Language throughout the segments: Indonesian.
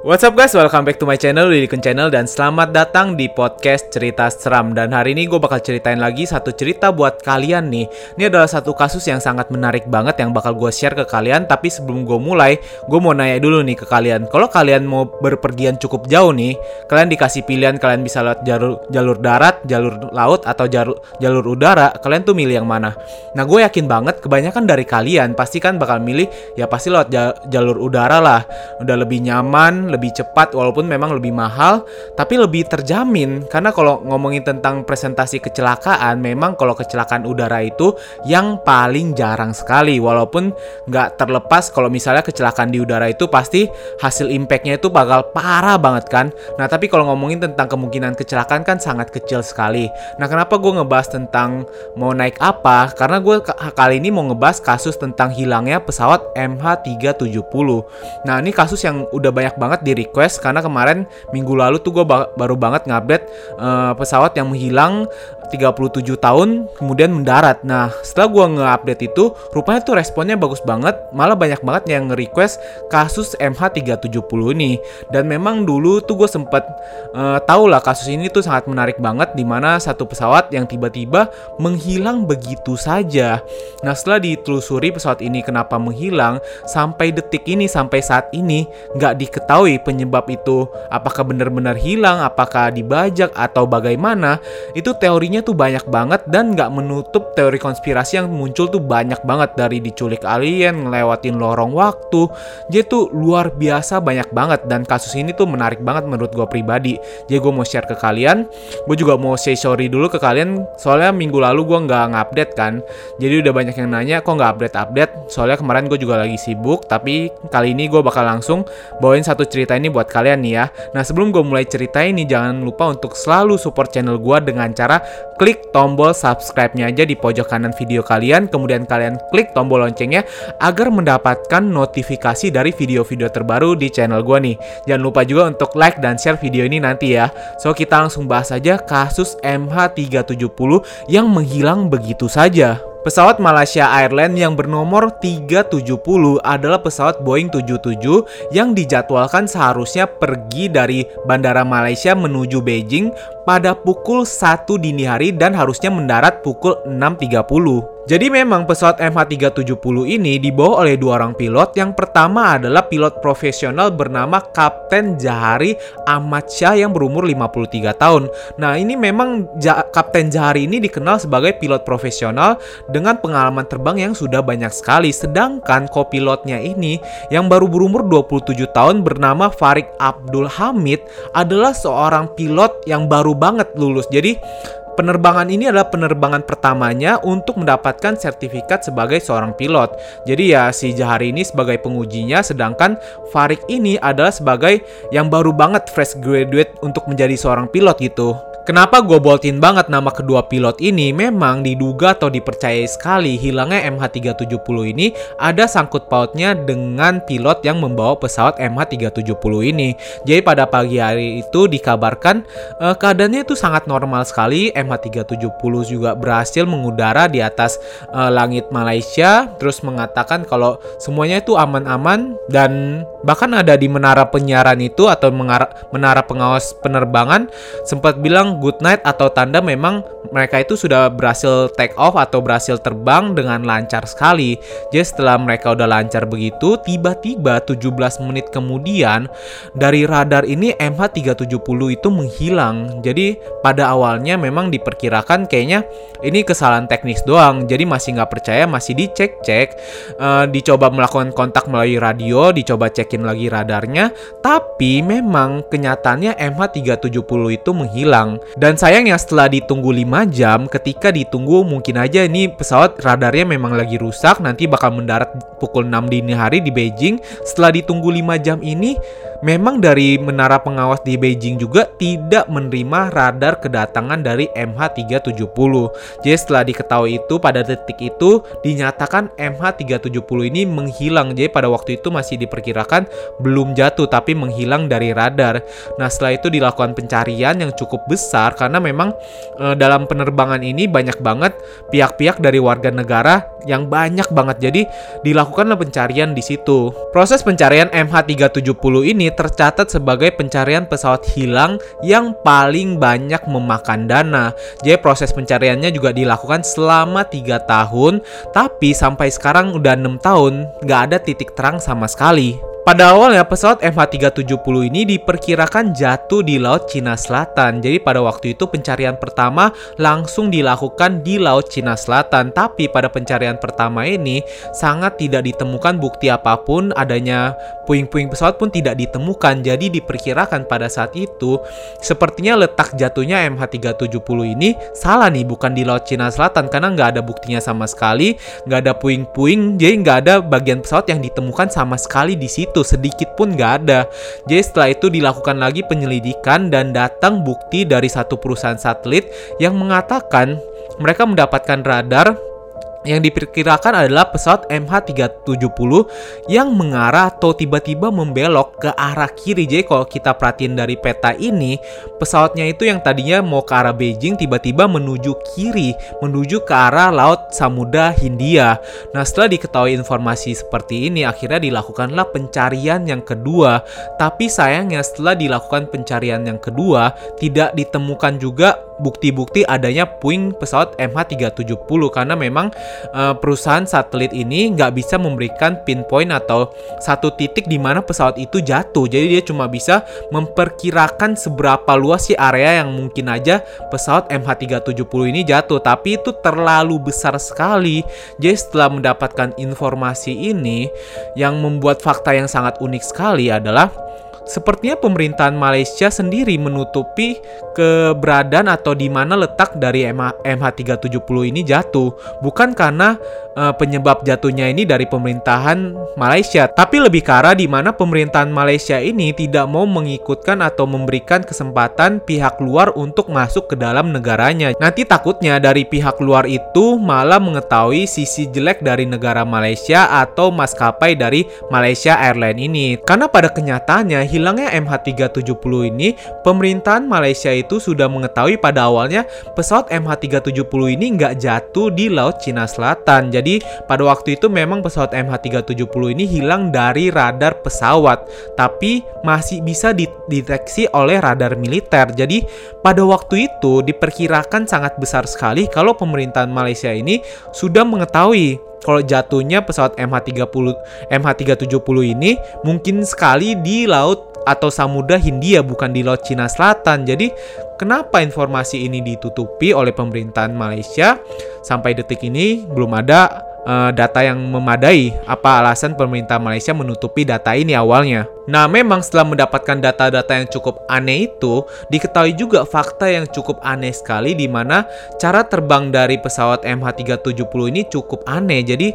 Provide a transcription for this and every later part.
What's up guys, welcome back to my channel, Lidikun Channel Dan selamat datang di podcast cerita seram. Dan hari ini gue bakal ceritain lagi satu cerita buat kalian nih. Ini adalah satu kasus yang sangat menarik banget yang bakal gue share ke kalian. Tapi sebelum gue mulai, gue mau nanya dulu nih ke kalian. Kalau kalian mau berpergian cukup jauh nih Kalian dikasih pilihan, kalian bisa lewat jalur, jalur darat, jalur laut, atau jalur, jalur udara Kalian tuh milih yang mana? Nah gue yakin banget kebanyakan dari kalian pasti kan bakal milih Ya pasti lewat jalur udara lah. Udah lebih nyaman, lebih cepat walaupun memang lebih mahal tapi lebih terjamin. Karena kalau ngomongin tentang presentasi kecelakaan memang kalau kecelakaan udara itu yang paling jarang sekali. Walaupun nggak terlepas kalau misalnya kecelakaan di udara itu pasti hasil impactnya itu bakal parah banget kan. Nah tapi kalau ngomongin tentang kemungkinan kecelakaan kan sangat kecil sekali. Nah kenapa gue ngebahas tentang mau naik apa? Karena gue kali ini mau ngebahas kasus tentang hilangnya pesawat MH370 nah ini kasus yang udah banyak banget di request karena kemarin minggu lalu tuh gue ba baru banget ngupdate uh, pesawat yang menghilang 37 tahun kemudian mendarat. Nah, setelah gue nge-update itu, rupanya tuh responnya bagus banget, malah banyak banget yang nge-request kasus MH370 ini. Dan memang dulu tuh gue sempet uh, tahu lah kasus ini tuh sangat menarik banget di mana satu pesawat yang tiba-tiba menghilang begitu saja. Nah, setelah ditelusuri pesawat ini kenapa menghilang, sampai detik ini, sampai saat ini, nggak diketahui penyebab itu apakah benar-benar hilang, apakah dibajak atau bagaimana, itu teorinya tuh banyak banget dan nggak menutup teori konspirasi yang muncul tuh banyak banget dari diculik alien, ngelewatin lorong waktu. Jadi tuh luar biasa banyak banget dan kasus ini tuh menarik banget menurut gue pribadi. Jadi gue mau share ke kalian. Gue juga mau say sorry dulu ke kalian soalnya minggu lalu gue nggak ngupdate kan. Jadi udah banyak yang nanya kok nggak update-update. Soalnya kemarin gue juga lagi sibuk tapi kali ini gue bakal langsung bawain satu cerita ini buat kalian nih ya. Nah sebelum gue mulai cerita ini jangan lupa untuk selalu support channel gue dengan cara klik tombol subscribe-nya aja di pojok kanan video kalian, kemudian kalian klik tombol loncengnya agar mendapatkan notifikasi dari video-video terbaru di channel gue nih. Jangan lupa juga untuk like dan share video ini nanti ya. So kita langsung bahas aja kasus MH370 yang menghilang begitu saja. Pesawat Malaysia Airlines yang bernomor 370 adalah pesawat Boeing 77 yang dijadwalkan seharusnya pergi dari Bandara Malaysia menuju Beijing pada pukul 1 dini hari dan harusnya mendarat pukul 6.30. Jadi memang pesawat MH370 ini dibawa oleh dua orang pilot. Yang pertama adalah pilot profesional bernama Kapten Jahari Ahmad Syah yang berumur 53 tahun. Nah ini memang ja Kapten Jahari ini dikenal sebagai pilot profesional dengan pengalaman terbang yang sudah banyak sekali. Sedangkan kopilotnya ini yang baru berumur 27 tahun bernama Farid Abdul Hamid adalah seorang pilot yang baru banget lulus. Jadi Penerbangan ini adalah penerbangan pertamanya untuk mendapatkan sertifikat sebagai seorang pilot. Jadi ya si Jahari ini sebagai pengujinya sedangkan Farik ini adalah sebagai yang baru banget fresh graduate untuk menjadi seorang pilot gitu. Kenapa gue boltin banget nama kedua pilot ini? Memang diduga atau dipercayai sekali hilangnya MH370 ini ada sangkut pautnya dengan pilot yang membawa pesawat MH370 ini. Jadi pada pagi hari itu dikabarkan eh, keadaannya itu sangat normal sekali. MH370 juga berhasil mengudara di atas eh, langit Malaysia, terus mengatakan kalau semuanya itu aman-aman dan bahkan ada di menara penyiaran itu atau menara pengawas penerbangan sempat bilang good night atau tanda memang mereka itu sudah berhasil take off atau berhasil terbang dengan lancar sekali. Jadi setelah mereka udah lancar begitu, tiba-tiba 17 menit kemudian dari radar ini MH370 itu menghilang. Jadi pada awalnya memang diperkirakan kayaknya ini kesalahan teknis doang. Jadi masih nggak percaya, masih dicek-cek, uh, dicoba melakukan kontak melalui radio, dicoba cekin lagi radarnya. Tapi memang kenyataannya MH370 itu menghilang. Dan sayangnya setelah ditunggu 5 jam, ketika ditunggu mungkin aja ini pesawat radarnya memang lagi rusak, nanti bakal mendarat pukul 6 dini hari di Beijing. Setelah ditunggu 5 jam ini, memang dari menara pengawas di Beijing juga tidak menerima radar kedatangan dari MH370. Jadi setelah diketahui itu pada detik itu dinyatakan MH370 ini menghilang. Jadi pada waktu itu masih diperkirakan belum jatuh tapi menghilang dari radar. Nah, setelah itu dilakukan pencarian yang cukup besar karena memang e, dalam penerbangan ini banyak banget pihak-pihak dari warga negara yang banyak banget. Jadi dilakukanlah pencarian di situ. Proses pencarian MH370 ini tercatat sebagai pencarian pesawat hilang yang paling banyak memakan dana. Jadi proses pencariannya juga dilakukan selama tiga tahun, tapi sampai sekarang udah enam tahun nggak ada titik terang sama sekali. Pada awalnya pesawat MH370 ini diperkirakan jatuh di Laut Cina Selatan. Jadi pada waktu itu pencarian pertama langsung dilakukan di Laut Cina Selatan. Tapi pada pencarian pertama ini sangat tidak ditemukan bukti apa pun adanya puing-puing pesawat pun tidak ditemukan. Jadi diperkirakan pada saat itu sepertinya letak jatuhnya MH370 ini salah nih bukan di Laut Cina Selatan karena nggak ada buktinya sama sekali, nggak ada puing-puing, jadi nggak ada bagian pesawat yang ditemukan sama sekali di situ itu sedikit pun nggak ada. Jadi setelah itu dilakukan lagi penyelidikan dan datang bukti dari satu perusahaan satelit yang mengatakan mereka mendapatkan radar yang diperkirakan adalah pesawat MH370 yang mengarah atau tiba-tiba membelok ke arah kiri. Jadi kalau kita perhatiin dari peta ini, pesawatnya itu yang tadinya mau ke arah Beijing tiba-tiba menuju kiri, menuju ke arah Laut Samudra Hindia. Nah, setelah diketahui informasi seperti ini, akhirnya dilakukanlah pencarian yang kedua. Tapi sayangnya setelah dilakukan pencarian yang kedua, tidak ditemukan juga bukti-bukti adanya puing pesawat MH370 karena memang uh, perusahaan satelit ini nggak bisa memberikan pinpoint atau satu titik di mana pesawat itu jatuh. Jadi dia cuma bisa memperkirakan seberapa luas sih area yang mungkin aja pesawat MH370 ini jatuh. Tapi itu terlalu besar sekali. Jadi setelah mendapatkan informasi ini, yang membuat fakta yang sangat unik sekali adalah Sepertinya pemerintahan Malaysia sendiri menutupi keberadaan atau di mana letak dari MH370 ini jatuh, bukan karena uh, penyebab jatuhnya ini dari pemerintahan Malaysia, tapi lebih arah di mana pemerintahan Malaysia ini tidak mau mengikutkan atau memberikan kesempatan pihak luar untuk masuk ke dalam negaranya. Nanti takutnya dari pihak luar itu malah mengetahui sisi jelek dari negara Malaysia atau maskapai dari Malaysia Airlines ini. Karena pada kenyataannya hilangnya MH370 ini, pemerintahan Malaysia itu sudah mengetahui pada awalnya pesawat MH370 ini nggak jatuh di Laut Cina Selatan. Jadi pada waktu itu memang pesawat MH370 ini hilang dari radar pesawat, tapi masih bisa dideteksi oleh radar militer. Jadi pada waktu itu diperkirakan sangat besar sekali kalau pemerintahan Malaysia ini sudah mengetahui kalau jatuhnya pesawat MH30 MH370 ini mungkin sekali di laut atau samudra Hindia bukan di laut Cina Selatan. Jadi kenapa informasi ini ditutupi oleh pemerintahan Malaysia sampai detik ini belum ada uh, data yang memadai. Apa alasan pemerintah Malaysia menutupi data ini awalnya? Nah, memang setelah mendapatkan data-data yang cukup aneh itu, diketahui juga fakta yang cukup aneh sekali di mana cara terbang dari pesawat MH370 ini cukup aneh. Jadi,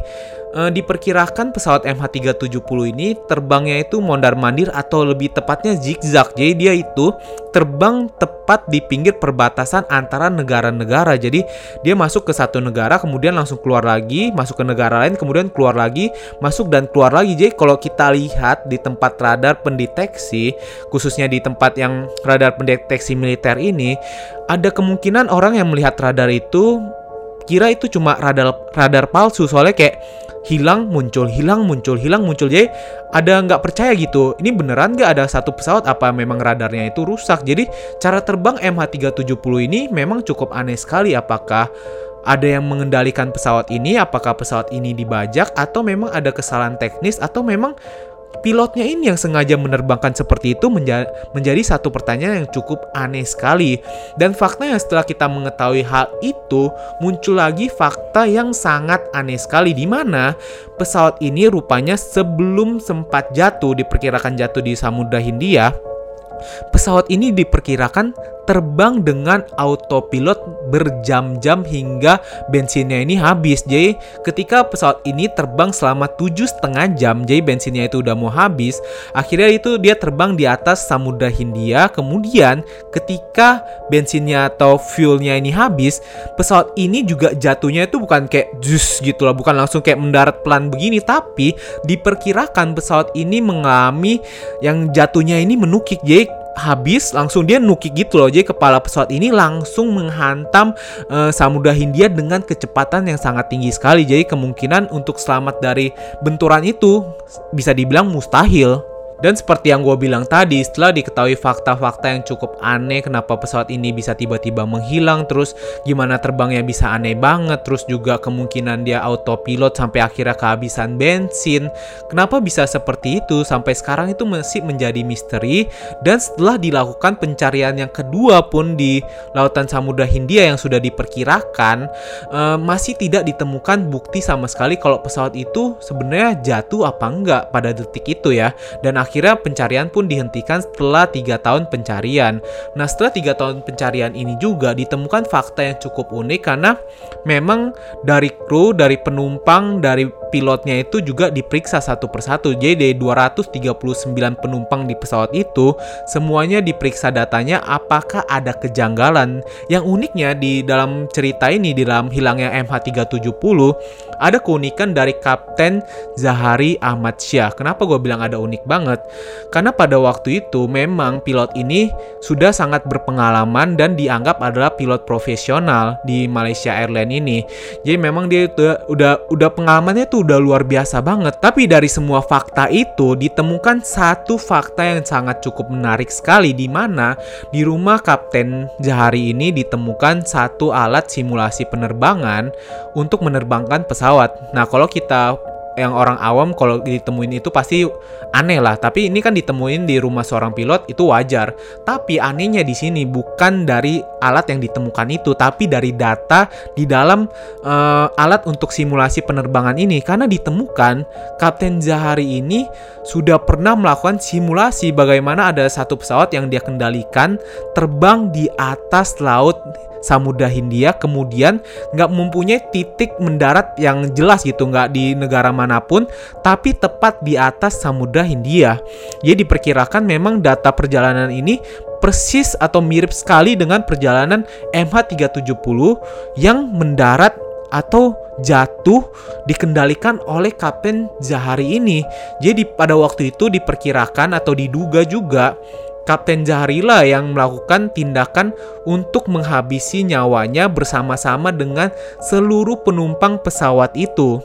e, diperkirakan pesawat MH370 ini terbangnya itu mondar-mandir atau lebih tepatnya zigzag. Jadi dia itu terbang tepat di pinggir perbatasan antara negara-negara. Jadi dia masuk ke satu negara kemudian langsung keluar lagi, masuk ke negara lain kemudian keluar lagi, masuk dan keluar lagi. Jadi kalau kita lihat di tempat radar pendeteksi, khususnya di tempat yang radar pendeteksi militer ini, ada kemungkinan orang yang melihat radar itu kira itu cuma radar radar palsu. Soalnya kayak hilang muncul hilang muncul hilang muncul. Jadi ada nggak percaya gitu ini beneran nggak ada satu pesawat apa memang radarnya itu rusak? Jadi cara terbang MH370 ini memang cukup aneh sekali. Apakah ada yang mengendalikan pesawat ini? Apakah pesawat ini dibajak? Atau memang ada kesalahan teknis? Atau memang pilotnya ini yang sengaja menerbangkan seperti itu menja menjadi satu pertanyaan yang cukup aneh sekali. Dan faktanya setelah kita mengetahui hal itu, muncul lagi fakta yang sangat aneh sekali di mana pesawat ini rupanya sebelum sempat jatuh diperkirakan jatuh di Samudra Hindia, pesawat ini diperkirakan terbang dengan autopilot berjam-jam hingga bensinnya ini habis. Jadi ketika pesawat ini terbang selama tujuh setengah jam, jadi bensinnya itu udah mau habis, akhirnya itu dia terbang di atas Samudra Hindia. Kemudian ketika bensinnya atau fuelnya ini habis, pesawat ini juga jatuhnya itu bukan kayak jus gitu loh, bukan langsung kayak mendarat pelan begini, tapi diperkirakan pesawat ini mengalami yang jatuhnya ini menukik. Jadi habis langsung dia nukik gitu loh. Jadi kepala pesawat ini langsung menghantam uh, Samudra Hindia dengan kecepatan yang sangat tinggi sekali. Jadi kemungkinan untuk selamat dari benturan itu bisa dibilang mustahil. Dan seperti yang gue bilang tadi, setelah diketahui fakta-fakta yang cukup aneh kenapa pesawat ini bisa tiba-tiba menghilang, terus gimana terbangnya bisa aneh banget, terus juga kemungkinan dia autopilot sampai akhirnya kehabisan bensin. Kenapa bisa seperti itu? Sampai sekarang itu masih menjadi misteri. Dan setelah dilakukan pencarian yang kedua pun di Lautan Samudra Hindia yang sudah diperkirakan, uh, masih tidak ditemukan bukti sama sekali kalau pesawat itu sebenarnya jatuh apa enggak pada detik itu ya. Dan akhirnya pencarian pun dihentikan setelah tiga tahun pencarian. Nah setelah tiga tahun pencarian ini juga ditemukan fakta yang cukup unik karena memang dari kru, dari penumpang, dari pilotnya itu juga diperiksa satu persatu. Jadi dari 239 penumpang di pesawat itu semuanya diperiksa datanya apakah ada kejanggalan. Yang uniknya di dalam cerita ini di dalam hilangnya MH370 ada keunikan dari Kapten Zahari Ahmad Syah. Kenapa gue bilang ada unik banget? Karena pada waktu itu memang pilot ini sudah sangat berpengalaman dan dianggap adalah pilot profesional di Malaysia Airlines ini. Jadi memang dia udah udah, udah pengalamannya tuh udah luar biasa banget. Tapi dari semua fakta itu ditemukan satu fakta yang sangat cukup menarik sekali di mana di rumah Kapten Jahari ini ditemukan satu alat simulasi penerbangan untuk menerbangkan pesawat. Nah, kalau kita yang orang awam kalau ditemuin itu pasti aneh lah. Tapi ini kan ditemuin di rumah seorang pilot itu wajar. Tapi anehnya di sini bukan dari alat yang ditemukan itu, tapi dari data di dalam uh, alat untuk simulasi penerbangan ini. Karena ditemukan Kapten Zahari ini sudah pernah melakukan simulasi bagaimana ada satu pesawat yang dia kendalikan terbang di atas laut Samudra Hindia kemudian nggak mempunyai titik mendarat yang jelas gitu nggak di negara mana pun tapi tepat di atas Samudra Hindia jadi diperkirakan memang data perjalanan ini persis atau mirip sekali dengan perjalanan MH370 yang mendarat atau jatuh dikendalikan oleh Kapten Zahari ini. Jadi pada waktu itu diperkirakan atau diduga juga Kapten Jaharila yang melakukan tindakan untuk menghabisi nyawanya bersama-sama dengan seluruh penumpang pesawat itu.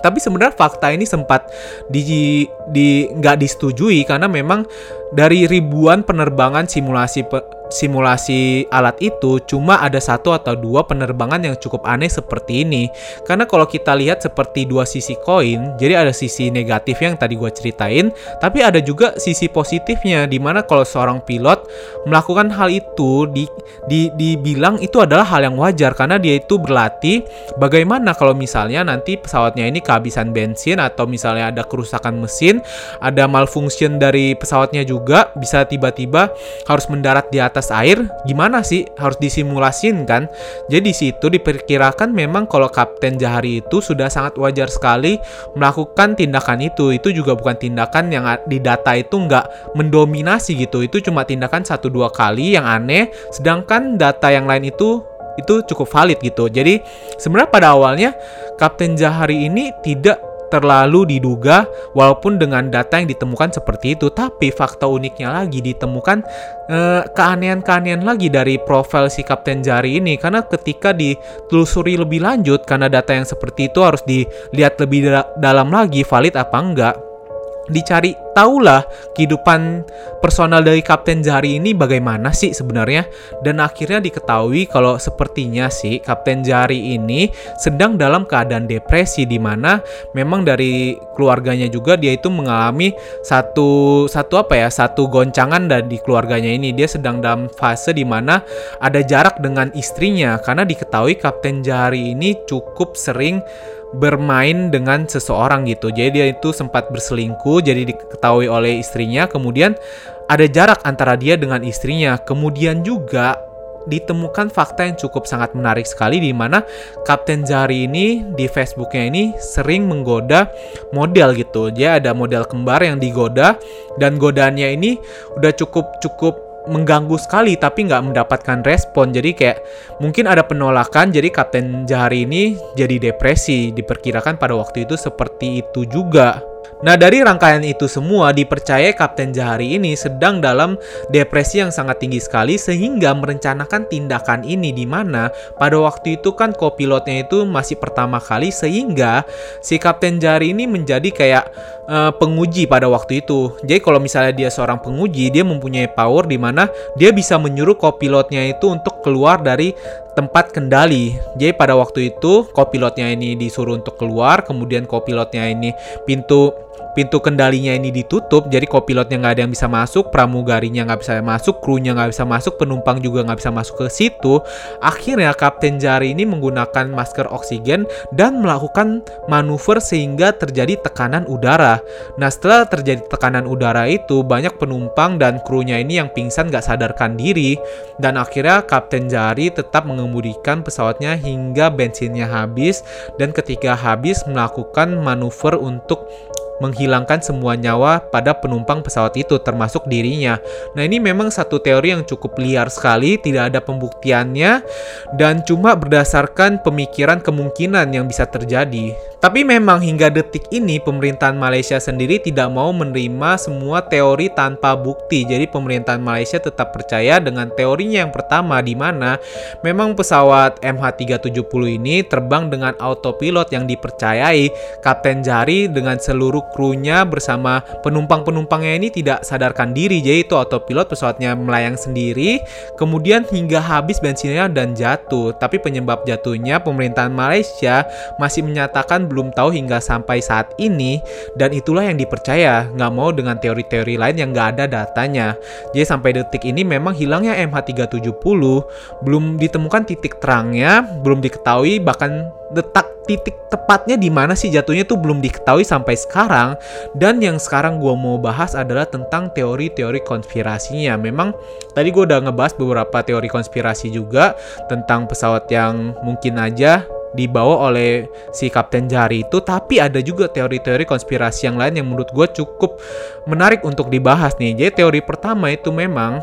Tapi sebenarnya fakta ini sempat di di nggak disetujui karena memang dari ribuan penerbangan simulasi pe, simulasi alat itu cuma ada satu atau dua penerbangan yang cukup aneh seperti ini. Karena kalau kita lihat seperti dua sisi koin jadi ada sisi negatif yang tadi gue ceritain tapi ada juga sisi positifnya di mana kalau seorang pilot melakukan hal itu di, di dibilang itu adalah hal yang wajar karena dia itu berlatih bagaimana kalau misalnya nanti pesawatnya ini kehabisan bensin atau misalnya ada kerusakan mesin ada malfunction dari pesawatnya juga bisa tiba-tiba harus mendarat di atas air gimana sih? Harus disimulasin kan? Jadi situ diperkirakan memang kalau Kapten Jahari itu sudah sangat wajar sekali melakukan tindakan itu. Itu juga bukan tindakan yang di data itu nggak mendominasi gitu. Itu cuma tindakan satu dua kali yang aneh sedangkan data yang lain itu itu cukup valid gitu. Jadi sebenarnya pada awalnya Kapten Jahari ini tidak terlalu diduga walaupun dengan data yang ditemukan seperti itu. Tapi fakta uniknya lagi ditemukan eh, keanehan-keanehan lagi dari profil si Kapten Jari ini. Karena ketika ditelusuri lebih lanjut karena data yang seperti itu harus dilihat lebih da dalam lagi valid apa enggak dicari tahulah kehidupan personal dari Kapten Jari ini bagaimana sih sebenarnya. Dan akhirnya diketahui kalau sepertinya sih Kapten Jari ini sedang dalam keadaan depresi di mana memang dari keluarganya juga dia itu mengalami satu satu apa ya satu goncangan dari keluarganya ini. Dia sedang dalam fase di mana ada jarak dengan istrinya karena diketahui Kapten Jari ini cukup sering bermain dengan seseorang gitu. Jadi dia itu sempat berselingkuh, jadi diketahui oleh istrinya. Kemudian ada jarak antara dia dengan istrinya. Kemudian juga ditemukan fakta yang cukup sangat menarik sekali di mana Kapten Zari ini di Facebooknya ini sering menggoda model gitu. Dia ada model kembar yang digoda dan godaannya ini udah cukup cukup mengganggu sekali tapi nggak mendapatkan respon. Jadi kayak mungkin ada penolakan jadi Kapten Jahari ini jadi depresi diperkirakan pada waktu itu seperti itu juga Nah, dari rangkaian itu semua dipercaya Kapten Jahari ini sedang dalam depresi yang sangat tinggi sekali sehingga merencanakan tindakan ini di mana pada waktu itu kan kopilotnya itu masih pertama kali sehingga si Kapten Jahari ini menjadi kayak uh, penguji pada waktu itu. Jadi kalau misalnya dia seorang penguji, dia mempunyai power di mana dia bisa menyuruh kopilotnya itu untuk keluar dari tempat kendali. Jadi pada waktu itu kopilotnya ini disuruh untuk keluar, kemudian kopilotnya ini pintu pintu kendalinya ini ditutup, jadi kopilotnya nggak ada yang bisa masuk, pramugarinya nggak bisa masuk, krunya nggak bisa masuk, penumpang juga nggak bisa masuk ke situ. Akhirnya Kapten Jari ini menggunakan masker oksigen dan melakukan manuver sehingga terjadi tekanan udara. Nah setelah terjadi tekanan udara itu, banyak penumpang dan krunya ini yang pingsan nggak sadarkan diri, dan akhirnya Kapten Jari tetap mengemudikan pesawatnya hingga bensinnya habis, dan ketika habis melakukan manuver untuk menghilangkan semua nyawa pada penumpang pesawat itu, termasuk dirinya. Nah, ini memang satu teori yang cukup liar sekali, tidak ada pembuktiannya, dan cuma berdasarkan pemikiran kemungkinan yang bisa terjadi. Tapi memang hingga detik ini pemerintahan Malaysia sendiri tidak mau menerima semua teori tanpa bukti. Jadi pemerintahan Malaysia tetap percaya dengan teorinya yang pertama di mana memang pesawat MH370 ini terbang dengan autopilot yang dipercayai Kapten Jari dengan seluruh krunya bersama penumpang-penumpangnya ini tidak sadarkan diri. Jadi itu autopilot pesawatnya melayang sendiri kemudian hingga habis bensinnya dan jatuh. Tapi penyebab jatuhnya pemerintahan Malaysia masih menyatakan belum tahu hingga sampai saat ini dan itulah yang dipercaya nggak mau dengan teori-teori lain yang nggak ada datanya jadi sampai detik ini memang hilangnya MH370 belum ditemukan titik terangnya belum diketahui bahkan letak titik tepatnya di mana sih? Jatuhnya tuh belum diketahui sampai sekarang. Dan yang sekarang gue mau bahas adalah tentang teori-teori konspirasinya. Memang tadi gue udah ngebahas beberapa teori konspirasi juga tentang pesawat yang mungkin aja dibawa oleh si Kapten Jari itu. Tapi ada juga teori-teori konspirasi yang lain yang menurut gue cukup menarik untuk dibahas nih. Jadi teori pertama itu memang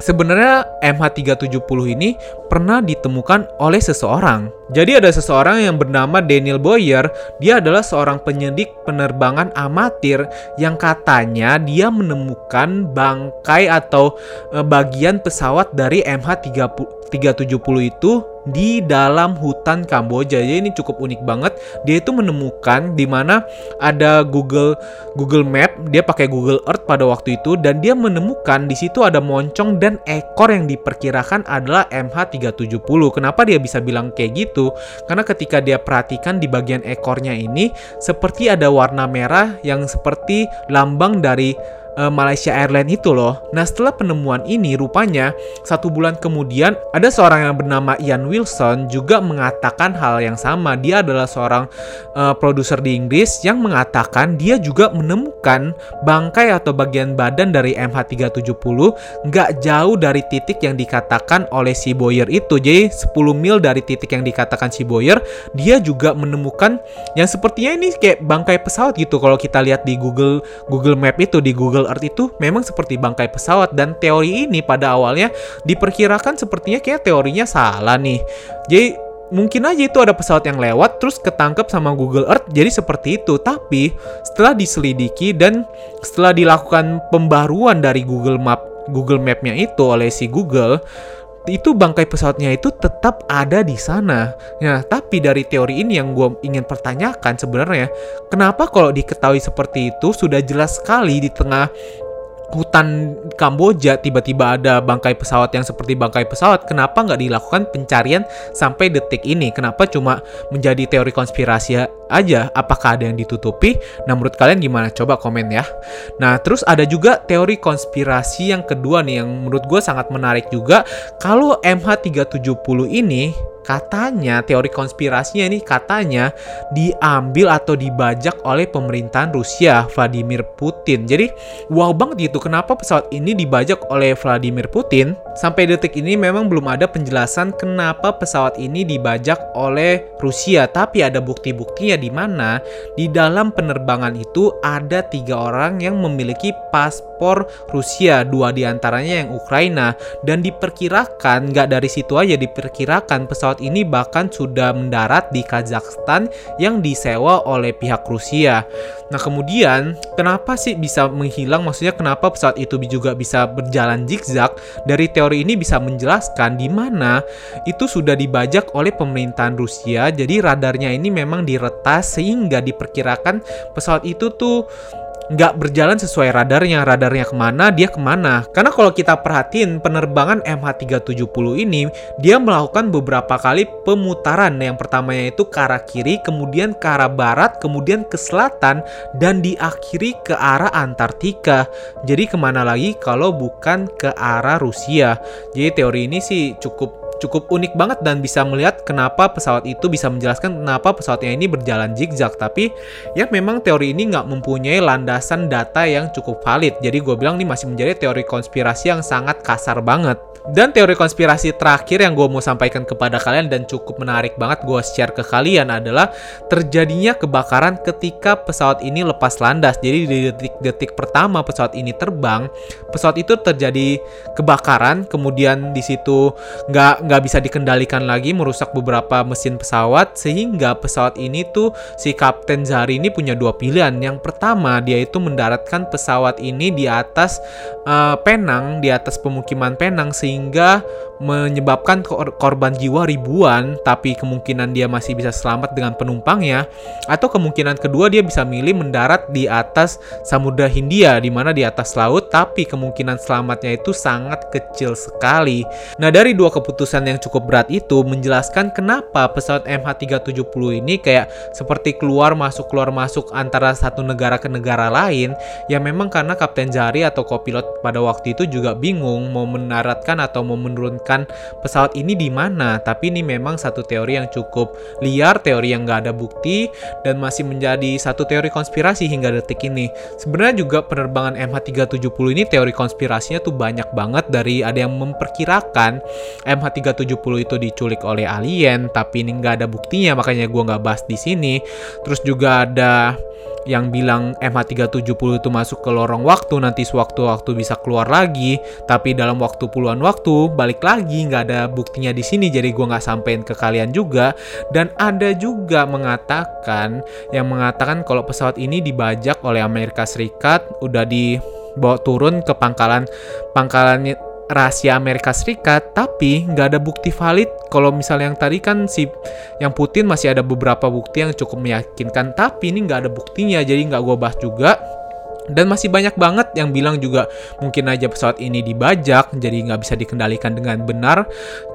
Sebenarnya MH370 ini pernah ditemukan oleh seseorang. Jadi ada seseorang yang bernama Daniel Boyer, dia adalah seorang penyidik penerbangan amatir yang katanya dia menemukan bangkai atau e, bagian pesawat dari MH370 itu di dalam hutan Kamboja. Jadi ini cukup unik banget. Dia itu menemukan di mana ada Google Google Map, dia pakai Google Earth pada waktu itu dan dia menemukan di situ ada moncong dan ekor yang diperkirakan adalah MH370. Kenapa dia bisa bilang kayak gitu? Karena ketika dia perhatikan di bagian ekornya ini seperti ada warna merah yang seperti lambang dari uh, Malaysia Airlines itu loh. Nah setelah penemuan ini rupanya satu bulan kemudian ada seorang yang bernama Ian Wilson juga mengatakan hal yang sama. Dia adalah seorang uh, produser di Inggris yang mengatakan dia juga menemukan bangkai atau bagian badan dari MH370 nggak jauh dari titik yang dikatakan oleh si Boyer itu. Jadi 10 mil dari titik yang dikatakan si Boyer, dia juga menemukan yang sepertinya ini kayak bangkai pesawat gitu kalau kita lihat di Google Google Map itu di Google Google Earth itu memang seperti bangkai pesawat dan teori ini pada awalnya diperkirakan sepertinya kayak teorinya salah nih. Jadi mungkin aja itu ada pesawat yang lewat terus ketangkep sama Google Earth jadi seperti itu tapi setelah diselidiki dan setelah dilakukan pembaruan dari Google Map Google Mapnya itu oleh si Google itu bangkai pesawatnya itu tetap ada di sana. Nah, tapi dari teori ini yang gue ingin pertanyakan sebenarnya, kenapa kalau diketahui seperti itu sudah jelas sekali di tengah hutan Kamboja tiba-tiba ada bangkai pesawat yang seperti bangkai pesawat, kenapa nggak dilakukan pencarian sampai detik ini? Kenapa cuma menjadi teori konspirasi aja? Apakah ada yang ditutupi? Nah, menurut kalian gimana? Coba komen ya. Nah, terus ada juga teori konspirasi yang kedua nih, yang menurut gue sangat menarik juga. Kalau MH370 ini katanya teori konspirasinya ini katanya diambil atau dibajak oleh pemerintahan Rusia Vladimir Putin. Jadi wow banget gitu kenapa pesawat ini dibajak oleh Vladimir Putin? Sampai detik ini memang belum ada penjelasan kenapa pesawat ini dibajak oleh Rusia, tapi ada bukti-buktinya di mana di dalam penerbangan itu ada tiga orang yang memiliki paspor Rusia, dua di antaranya yang Ukraina. Dan diperkirakan, nggak dari situ aja, diperkirakan pesawat ini bahkan sudah mendarat di Kazakhstan yang disewa oleh pihak Rusia. Nah kemudian, kenapa sih bisa menghilang? Maksudnya kenapa pesawat itu juga bisa berjalan zigzag? Dari teori ini bisa menjelaskan di mana itu sudah dibajak oleh pemerintahan Rusia. Jadi radarnya ini memang diretas sehingga diperkirakan pesawat itu tuh nggak berjalan sesuai radarnya. Radarnya ke mana, dia ke mana. Karena kalau kita perhatiin penerbangan MH370 ini, dia melakukan beberapa kali pemutaran. Yang pertamanya itu ke arah kiri, kemudian ke arah barat, kemudian ke selatan, dan diakhiri ke arah Antartika. Jadi ke mana lagi kalau bukan ke arah Rusia. Jadi teori ini sih cukup cukup unik banget dan bisa melihat kenapa pesawat itu bisa menjelaskan kenapa pesawatnya ini berjalan zigzag. Tapi ya memang teori ini nggak mempunyai landasan data yang cukup valid. Jadi gue bilang ini masih menjadi teori konspirasi yang sangat kasar banget. Dan teori konspirasi terakhir yang gue mau sampaikan kepada kalian dan cukup menarik banget gue share ke kalian adalah terjadinya kebakaran ketika pesawat ini lepas landas. Jadi di detik-detik pertama pesawat ini terbang, pesawat itu terjadi kebakaran, kemudian di situ nggak nggak bisa dikendalikan lagi, merusak beberapa mesin pesawat sehingga pesawat ini tuh si Kapten Zahari ini punya dua pilihan. Yang pertama dia itu mendaratkan pesawat ini di atas uh, Penang, di atas pemukiman Penang sehingga menyebabkan korban jiwa ribuan, tapi kemungkinan dia masih bisa selamat dengan penumpangnya, atau kemungkinan kedua dia bisa milih mendarat di atas Samudra Hindia, di mana di atas laut, tapi kemungkinan selamatnya itu sangat kecil sekali. Nah, dari dua keputusan yang cukup berat itu menjelaskan kenapa pesawat MH370 ini kayak seperti keluar masuk keluar masuk antara satu negara ke negara lain, ya memang karena Kapten Jari atau kopilot pada waktu itu juga bingung mau mendaratkan atau mau menurunkan pesawat ini di mana. Tapi ini memang satu teori yang cukup liar, teori yang nggak ada bukti, dan masih menjadi satu teori konspirasi hingga detik ini. Sebenarnya juga penerbangan MH370 ini teori konspirasinya tuh banyak banget dari ada yang memperkirakan MH370 itu diculik oleh alien, tapi ini nggak ada buktinya, makanya gue nggak bahas di sini. Terus juga ada yang bilang MH370 itu masuk ke lorong waktu nanti sewaktu-waktu bisa keluar lagi tapi dalam waktu puluhan waktu balik lagi nggak ada buktinya di sini jadi gue nggak sampein ke kalian juga dan ada juga mengatakan yang mengatakan kalau pesawat ini dibajak oleh Amerika Serikat udah dibawa turun ke pangkalan pangkalan rahasia Amerika Serikat, tapi nggak ada bukti valid. Kalau misalnya yang tadi kan si yang Putin masih ada beberapa bukti yang cukup meyakinkan, tapi ini nggak ada buktinya, jadi nggak gue bahas juga. Dan masih banyak banget yang bilang juga mungkin aja pesawat ini dibajak, jadi nggak bisa dikendalikan dengan benar.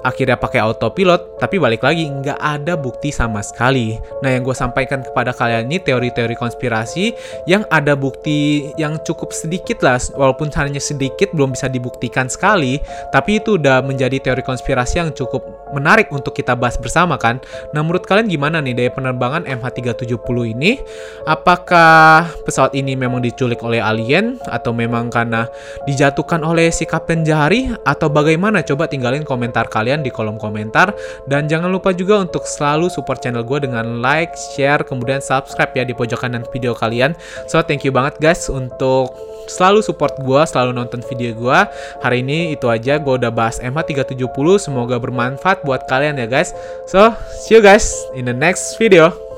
Akhirnya pakai autopilot, tapi balik lagi nggak ada bukti sama sekali. Nah yang gue sampaikan kepada kalian ini teori-teori konspirasi yang ada bukti yang cukup sedikit lah, walaupun hanya sedikit belum bisa dibuktikan sekali, tapi itu udah menjadi teori konspirasi yang cukup menarik untuk kita bahas bersama kan. Nah menurut kalian gimana nih dari penerbangan MH370 ini? Apakah pesawat ini memang diculik diculik oleh alien atau memang karena dijatuhkan oleh si Kapten Jahari atau bagaimana? Coba tinggalin komentar kalian di kolom komentar dan jangan lupa juga untuk selalu support channel gue dengan like, share, kemudian subscribe ya di pojok kanan video kalian. So thank you banget guys untuk selalu support gue, selalu nonton video gue. Hari ini itu aja gue udah bahas MH370. Semoga bermanfaat buat kalian ya guys. So see you guys in the next video.